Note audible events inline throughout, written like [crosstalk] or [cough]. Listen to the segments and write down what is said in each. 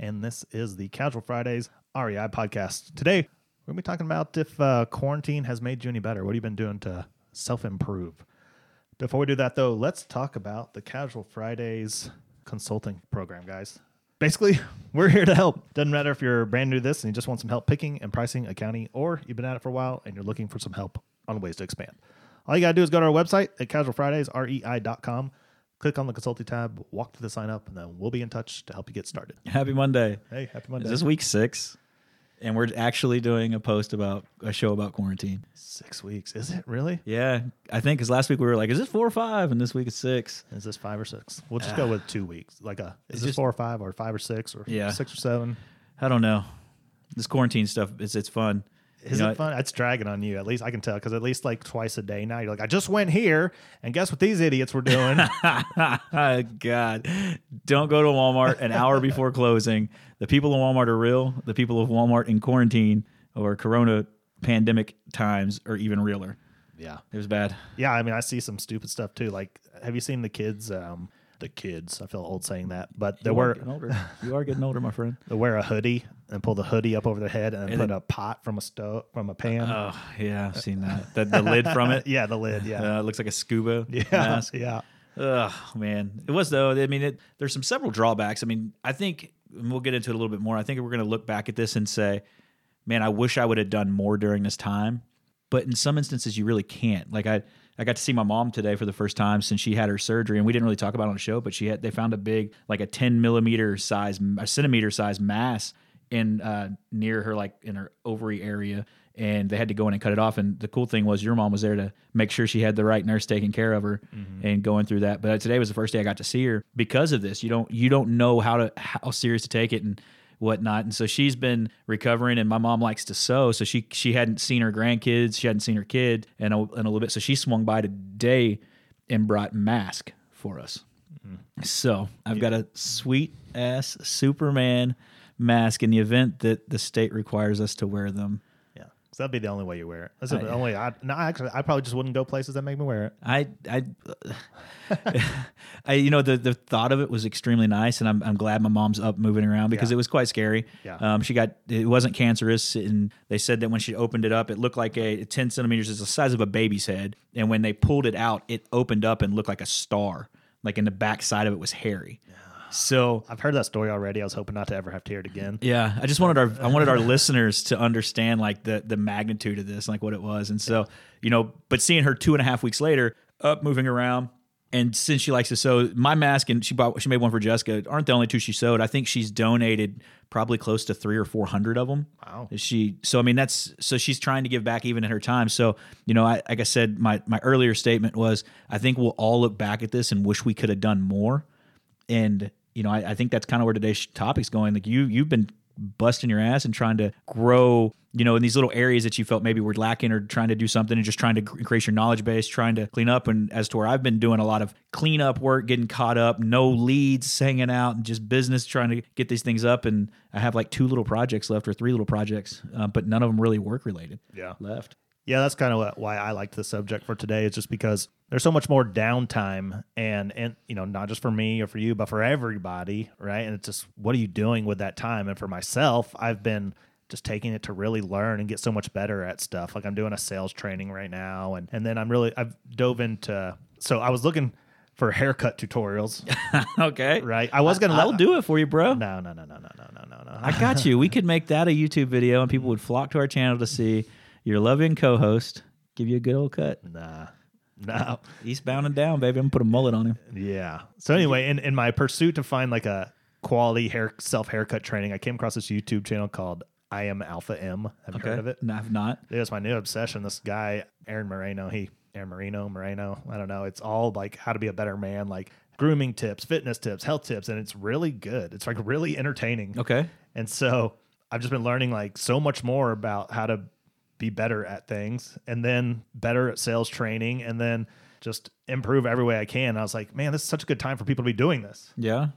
and this is the Casual Fridays REI podcast. Today, we're going to be talking about if uh, quarantine has made you any better. What have you been doing to self improve? Before we do that, though, let's talk about the Casual Fridays consulting program, guys. Basically, [laughs] we're here to help. Doesn't matter if you're brand new to this and you just want some help picking and pricing accounting, or you've been at it for a while and you're looking for some help on ways to expand. All you got to do is go to our website at casualfridaysrei.com, click on the consulting tab, walk through the sign up, and then we'll be in touch to help you get started. Happy Monday. Hey, happy Monday. Is this week six? And we're actually doing a post about a show about quarantine. Six weeks. Is it really? Yeah, I think because last week we were like, is this four or five? And this week it's six. Is this five or six? We'll just ah. go with two weeks. Like a, is It's this just- four or five or five or six or Yeah. six or seven? I don't know. This quarantine stuff, it's it's fun. Is You know, it fun? It's dragging on you. At least I can tell because at least like twice a day now, you're like, I just went here, and guess what these idiots were doing? [laughs] God, don't go to Walmart an hour before closing. The people in Walmart are real. The people of Walmart in quarantine or Corona pandemic times are even realer. yeah, It was bad. yeah. I mean, I see some stupid stuff too. Like, have you seen the kids? Um, the kids. I feel old saying that, but they You getting older. You are getting older, my friend. [laughs] they wear a hoodie and pull the hoodie up over their head and, And put then- a pot from a stove from a pan. Oh yeah, I've seen that. [laughs] The, the lid from it. yeah, the lid. Yeah, Uh, it looks like a scuba [laughs] yeah, mask. yeah. Ugh, man. It was though. I mean, it, there's some several drawbacks. I mean, I think and we'll get into it a little bit more. I think we're going to look back at this and say, man, I wish I would have done more during this time. But in some instances, you really can't. Like I, I got to see my mom today for the first time since she had her surgery, and we didn't really talk about it on the show. But she had they found a big, like a 10 millimeter size, a centimeter size mass in uh, near her, like in her ovary area, and they had to go in and cut it off. And the cool thing was, your mom was there to make sure she had the right nurse taking care of her mm-hmm. and going through that. But uh, today was the first day I got to see her because of this. You don't you don't know how to how serious to take it and whatnot. And so she's been recovering, and my mom likes to sew, so she she hadn't seen her grandkids, she hadn't seen her kid in a, in a little bit, so she swung by today and brought mask for us. Mm-hmm. So I've got a sweet ass Superman mask in the event that the state requires us to wear them. Yeah, so that'd be the only way you wear it. That's the I- only. I no, actually, I probably just wouldn't go places that make me wear it. I I, [laughs] I you know the the thought of it was extremely nice, and I'm I'm glad my mom's up moving around because Yeah. it was quite scary. Yeah. Um, she got it wasn't cancerous, and they said that when she opened it up, it looked like a 10 centimeters is the size of a baby's head, and when they pulled it out, it opened up and looked like a star. Like in the back side of it was hairy. So I've heard that story already. I was hoping not to ever have to hear it again. yeah, I just wanted our I wanted our listeners to understand like the the magnitude of this, like what it was, and so you know, but seeing her two and a half weeks later up moving around, and since she likes to sew, my mask and she bought she made one for Jessica aren't the only two she sewed. I think she's donated probably close to three or four hundred of them. Wow. She so I mean that's so she's trying to give back even in her time. So you know, I, like I said, my my earlier statement was I think we'll all look back at this and wish we could have done more and you know I, I think that's kind of where today's topic's going. Like you you've been busting your ass and trying to grow you know in these little areas that you felt maybe were lacking or trying to do something and just trying to increase your knowledge base trying to clean up. And as to where i've been doing a lot of cleanup work getting caught up no leads hanging out and just business trying to get these things up. And i have like two little projects left or three little projects uh, but none of them really work related. Yeah. left Yeah, that's kind of why I liked the subject for today. Is just because there's so much more downtime, and and you know, not just for me or for you, but for everybody, right? And it's just what are you doing with that time? And for myself, I've been just taking it to really learn and get so much better at stuff. Like I'm doing a sales training right now, and and then I'm really I've dove into. So I was looking for haircut tutorials, [laughs] okay right? I was gonna. i'll do it for you bro No, no, no, no, no, no, no, no, no. I got you. We could make that a YouTube video and people would flock to our channel to see your loving co host give you a good old cut. nah, no. Eastbound and down, baby. I'm gonna put a mullet on him. Yeah. So anyway, in, in my pursuit to find like a quality hair self haircut training, I came across this YouTube channel called I Am Alpha M. Have you heard of it? No, I've not. It was my new obsession. This guy, Aaron Moreno, he Aaron Marino, Moreno, I don't know. It's all like how to be a better man, like grooming tips, fitness tips, health tips, and it's really good. It's like really entertaining. Okay. And so I've just been learning like so much more about how to be better at things and then better at sales training and then just improve every way I can. I was like, man, this is such a good time for people to be doing this. Yeah.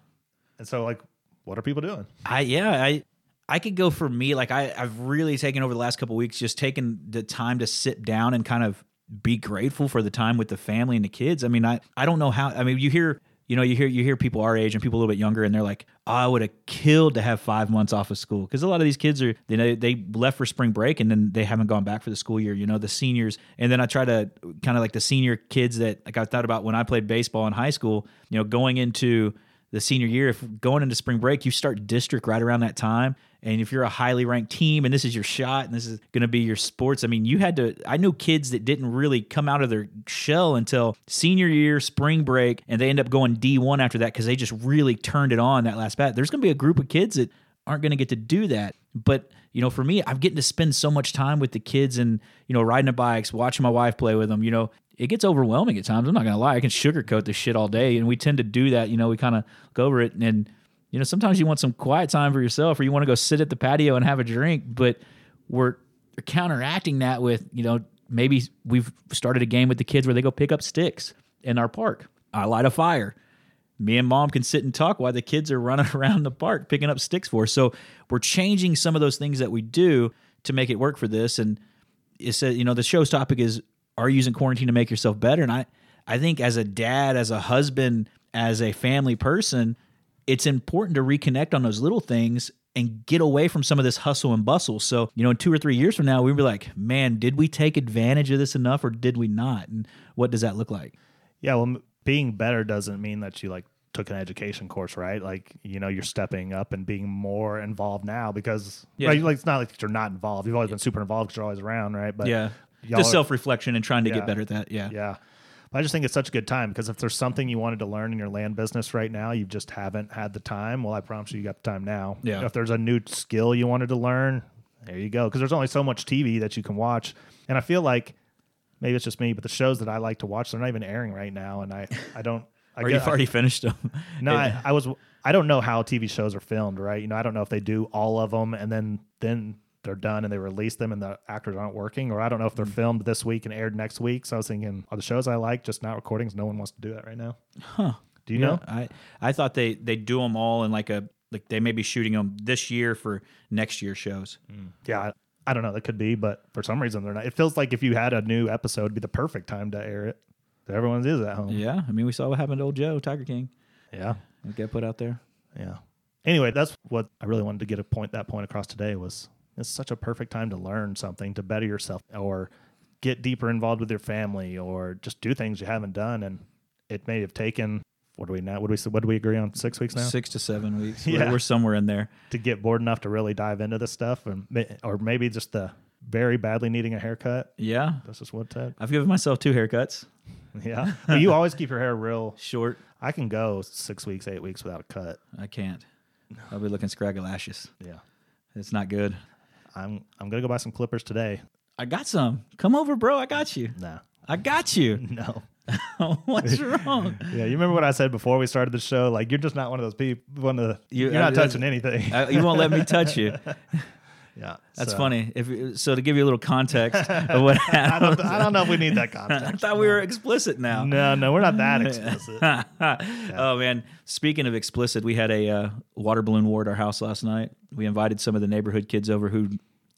And so like, what are people doing? I yeah, I I could go for me. Like I, I've really taken over the last couple weeks, just taking the time to sit down and kind of be grateful for the time with the family and the kids. I mean, I, I don't know how I mean you hear you know, you hear you hear people our age and people a little bit younger, and they're like, oh, "I would have killed to have five months off of school," because a lot of these kids are you know they left for spring break and then they haven't gone back for the school year. You know, the seniors, and then I try to kind of like the senior kids that like I thought about when I played baseball in high school. You know, going into the senior year, if going into spring break, you start district right around that time. And if you're a highly ranked team and this is your shot and this is going to be your sports, I mean, you had to. I knew kids that didn't really come out of their shell until senior year, spring break, and they end up going D1 after that because they just really turned it on that last bat. There's going to be a group of kids that aren't going to get to do that. But, you know, for me, I'm getting to spend so much time with the kids and, you know, riding the bikes, watching my wife play with them, you know, it gets overwhelming at times. I'm not gonna lie. I can sugarcoat this shit all day, and we tend to do that. You know, we kind of go over it, and you know, sometimes you want some quiet time for yourself, or you want to go sit at the patio and have a drink. But we're counteracting that with, you know, maybe we've started a game with the kids where they go pick up sticks in our park. I light a fire. Me and mom can sit and talk while the kids are running [laughs] around the park picking up sticks for us. So we're changing some of those things that we do to make it work for this. And it said, you know, the show's topic is are you using quarantine to make yourself better? And I, I think as a dad, as a husband, as a family person, it's important to reconnect on those little things and get away from some of this hustle and bustle. So, you know, in two or three years from now, we'd be like, man, did we take advantage of this enough or did we not? And what does that look like? Yeah, well, being better doesn't mean that you like took an education course, right? Like, you know, you're stepping up and being more involved now because yeah. right, like it's not like you're not involved. You've always been super involved because you're always around, right? But yeah, just self reflection and trying to yeah, get better at that. Yeah. Yeah. But I just think it's such a good time because if there's something you wanted to learn in your land business right now, you just haven't had the time. Well, I promise you, you got the time now. Yeah. If there's a new skill you wanted to learn, there you go. Because there's only so much TV that you can watch, and I feel like maybe it's just me, but the shows that I like to watch, they're not even airing right now, and I I don't. I or you've already finished them. [laughs] no, I, [laughs] I was. I don't know how TV shows are filmed, right? You know, I don't know if they do all of them and then then they're done and they release them and the actors aren't working, or I don't know if they're mm. filmed this week and aired next week. So I was thinking, are the shows I like just not recordings? No one wants to do that right now. Huh? Do you yeah, know? I I thought they they do them all in like a like they may be shooting them this year for next year shows. Mm. Yeah. I, I don't know. That could be, but for some reason they're not. It feels like if you had a new episode, it'd be the perfect time to air it. Everyone's is at home. Yeah, I mean, we saw what happened to old Joe Tiger King. Yeah, it got put out there. Yeah. Anyway, that's what I really wanted to get a point that point across today was it's such a perfect time to learn something, to better yourself, or get deeper involved with your family, or just do things you haven't done. And it may have taken what do we now? What do we what do we agree on? Six weeks now. Six to seven weeks. [laughs] yeah, we're, we're somewhere in there to get bored enough to really dive into this stuff, and or maybe just the very badly needing a haircut. Yeah, this is what Ted. I've given myself two haircuts. [laughs] Yeah, well, you always keep your hair real [laughs] short. I can go six weeks, eight weeks without a cut. I can't. I'll be looking scraggy lashes. Yeah, it's not good. I'm I'm gonna go buy some clippers today. I got some. Come over, bro. I got you. No. I got you. [laughs] No. [laughs] What's wrong? [laughs] yeah, you remember what I said before we started the show? Like you're just not one of those people. One of the, you, are not touching anything. I, you won't let me touch you. Yeah, that's so. funny. If so, to give you a little context of what [laughs] [laughs] happened, I, don't, I don't know if we need that context. I thought we were explicit now. No, no, we're not that [laughs] explicit. yeah. Oh man, speaking of explicit, we had a uh, water balloon war at our house last night. We invited some of the neighborhood kids over who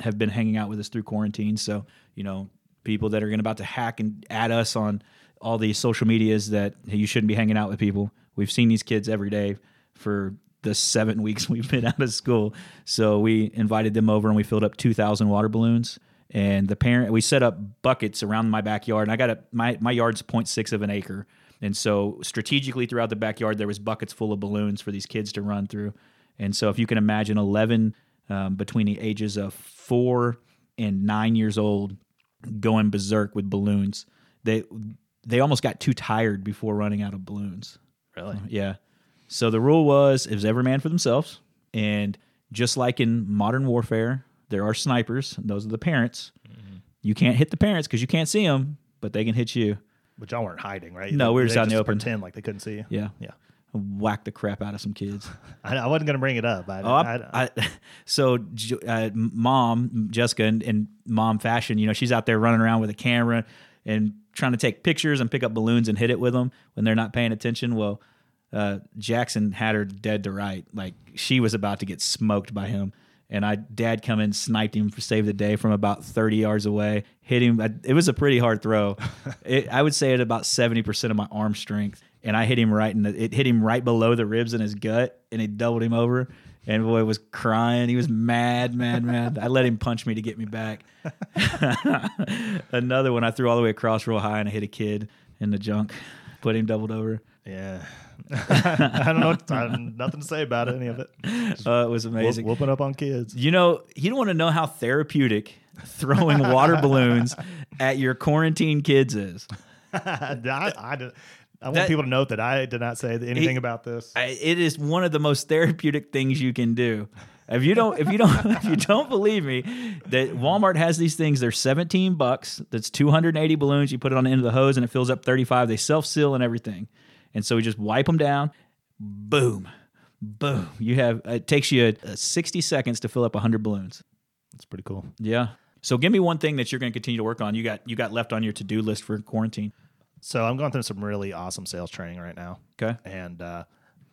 have been hanging out with us through quarantine. So you know, people that are going about to hack and add us on all these social medias that hey, you shouldn't be hanging out with people. We've seen these kids every day for the seven [laughs] weeks we've been out of school. So we invited them over and we filled up 2,000 water balloons. And the parent, we set up buckets around my backyard. And I got a, my, my yard's 0.6 of an acre. And so strategically throughout the backyard, there was buckets full of balloons for these kids to run through. And so if you can imagine 11 um, between the ages of four and nine years old going berserk with balloons, they, they almost got too tired before running out of balloons. Really? Yeah. So the rule was it was every man for themselves. And just like in modern warfare, there are snipers. those are the parents. Mm-hmm. You can't hit the parents because you can't see them, but they can hit you. But y'all weren't hiding, right? No, we were just out in the open. Pretend like they couldn't see you. Yeah, yeah. whack the crap out of some kids. [laughs] I, I wasn't gonna bring it up. I, Oh, I, I, [laughs] so uh, mom, Jessica, and, and mom fashion, you know, she's out there running around with a camera and trying to take pictures and pick up balloons and hit it with them when they're not paying attention. Well, uh, Jackson had her dead to right. Like she was about to get smoked by him. And I, dad come in, sniped him for save the day from about 30 yards away, hit him. I, it was a pretty hard throw. [laughs] it, I would say at about 70% of my arm strength. And I hit him right in the, it hit him right below the ribs in his gut and it doubled him over. And boy was crying. He was mad, mad, mad. I let him punch me to get me back. [laughs] Another one I threw all the way across real high and I hit a kid in the junk, put him doubled over. yeah. I don't know. I nothing to say about any of it. Uh, it was Whoop, amazing. whooping up on kids. You know, you don't want to know how therapeutic throwing water balloons at your quarantine kids is. [laughs] I, I, did- I want That- people to note that I did not say anything He- about this. I- It is one of the most therapeutic things you can do. If you don't, if you don't, [laughs] if you don't believe me, that Walmart has these things. They're seventeen bucks. That's two hundred and eighty balloons. You put it on the end of the hose, and it fills up thirty five. They self seal and everything. And so we just wipe them down. Boom, boom. You have it takes you uh, sixty seconds to fill up hundred balloons. That's pretty cool. Yeah. So give me one thing that you're going to continue to work on. You got you got left on your to do list for quarantine. So I'm going through some really awesome sales training right now. Okay. and uh,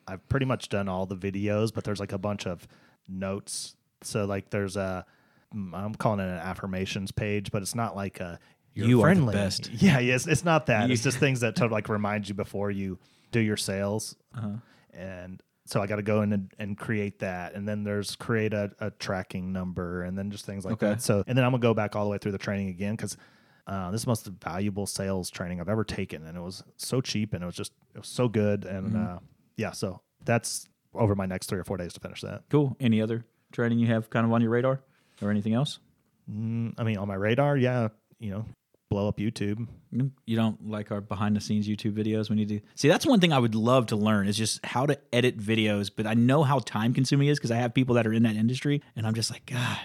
I've pretty much done all the videos, but there's like a bunch of notes. So like there's a mm, I'm calling it an affirmations page, but it's not like a you're You are the friendly. best. [laughs] Yeah, yes, it's not that. You- It's just things that to like remind you before you do your sales. Uh-huh. And so I got to go in and, and create that, and then there's create a, a tracking number, and then just things like Okay. that. So and then I'm gonna go back all the way through the training again because uh, this is the most valuable sales training I've ever taken, and it was so cheap, and it was just it was so good, and Mm-hmm. uh, yeah, so that's over my next three or four days to finish that. Cool. Any other training you have kind of on your radar or anything else? Mm, I mean, on my radar, yeah, you know, blow up YouTube. You don't like our behind the scenes YouTube videos? We need to see. That's one thing I would love to learn is just how to edit videos. But I know how time consuming it is because I have people that are in that industry, and I'm just like, God,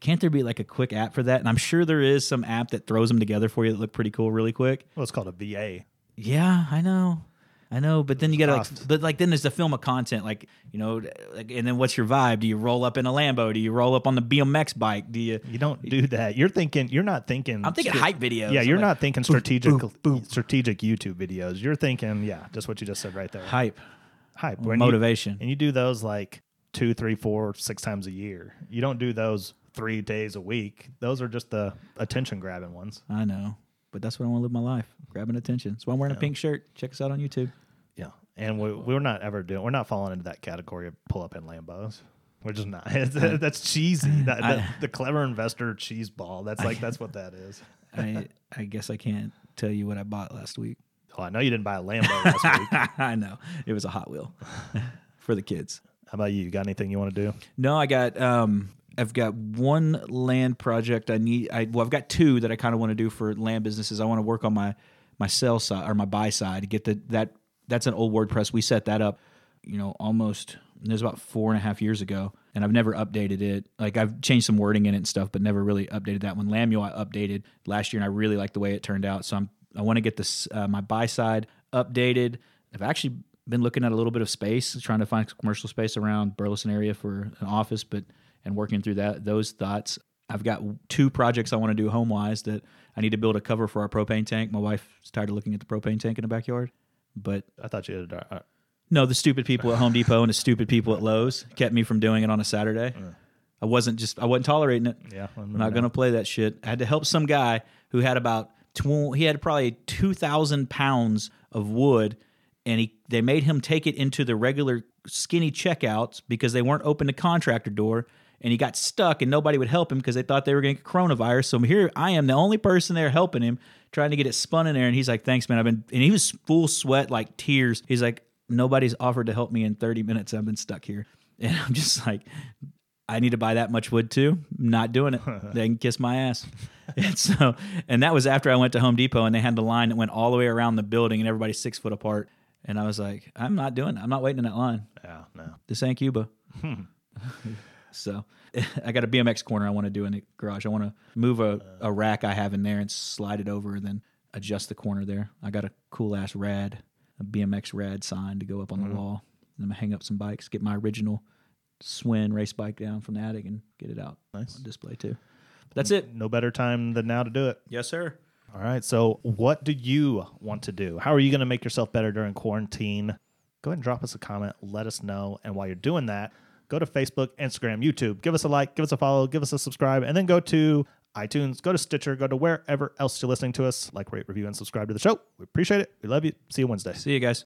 can't there be like a quick app for that? And I'm sure there is some app that throws them together for you that look pretty cool really quick. Well, it's called a VA. Yeah, I know. I know, but then you gotta, like, but like then there's the film of content, like you know, like, and then what's your vibe? Do you roll up in a Lambo? Do you roll up on the BMX bike? Do you? You don't do that. You're thinking. You're not thinking. I'm thinking hype videos. Yeah, I'm you're like, not thinking strategic strategic YouTube videos. You're thinking, yeah, just what you just said right there. hype, Hype. When you- motivation. and you do those like two, three, four, six times a year. You don't do those three days a week. Those are just the attention grabbing ones. I know, but that's what I want to live my life, grabbing attention. That's why I'm wearing a pink shirt. Check us out on YouTube. Yeah, and we, we're not ever doing. We're not falling into that category of pull up in Lambos. We're just not. [laughs] [laughs] That's cheesy. [laughs] That, I- that- the clever investor cheese ball. That's like that's what that is. I I guess I can't tell you what I bought last week. Oh, I know you didn't buy a Lambo last week. I know it was a Hot Wheel for the kids. How about you? You got anything you want to do? No, I got um I've got one land project I need I well I've got two that I kind of want to do for land businesses. I want to work on my my sell side or my buy side to get the that that's an old WordPress. We set that up, you know, almost it was about four and a half years ago, and I've never updated it. Like I've changed some wording in it and stuff, but never really updated that. one. Lamuel I updated last year, and I really like the way it turned out. So I'm I want to get this uh, my buy side updated. I've actually been looking at a little bit of space, trying to find commercial space around Burleson area for an office, but and working through that those thoughts. I've got two projects I want to do home wise that I need to build a cover for our propane tank. My wife's tired of looking at the propane tank in the backyard, but I thought you had. Uh, no, the stupid people at Home Depot and the stupid people at Lowe's kept me from doing it on a Saturday. I wasn't just I wasn't tolerating it. yeah, I'm not going to play that shit. I had to help some guy who had about tw- he had probably two thousand pounds of wood, and he they made him take it into the regular skinny checkouts because they weren't open to contractor door, and he got stuck, and nobody would help him because they thought they were going to get coronavirus. So here I am, the only person there helping him, trying to get it spun in there, and he's like, "Thanks, man. I've been," and he was full sweat, like tears. He's like, "Nobody's offered to help me in 30 minutes. I've been stuck here," [laughs] and I'm just like. I need to buy that much wood too. I'm Not doing it. [laughs] they can kiss my ass. [laughs] and so, and that was after I went to Home Depot and they had the line that went all the way around the building and everybody's six foot apart. And I was like, I'm not doing it. I'm not waiting in that line. Yeah, no. This ain't Cuba. So [laughs] I got a BMX corner I want to do in the garage. I want to move a, a rack I have in there and slide it over and then adjust the corner there. I got a cool ass rad a BMX rad sign to go up on Mhm. the wall. And I'm gonna hang up some bikes, get my original Schwinn race bike down from the attic, and get it out Nice. on display too. But that's it. No better time than now to do it. Yes, sir. All right. So, what do you want to do? How are you going to make yourself better during quarantine? Go ahead and drop us a comment. Let us know. And while you're doing that, go to Facebook, Instagram, YouTube. Give us a like, give us a follow, give us a subscribe, and then go to iTunes, go to Stitcher, go to wherever else you're listening to us. Like, rate, review, and subscribe to the show. We appreciate it. We love you. See you Wednesday. See you guys.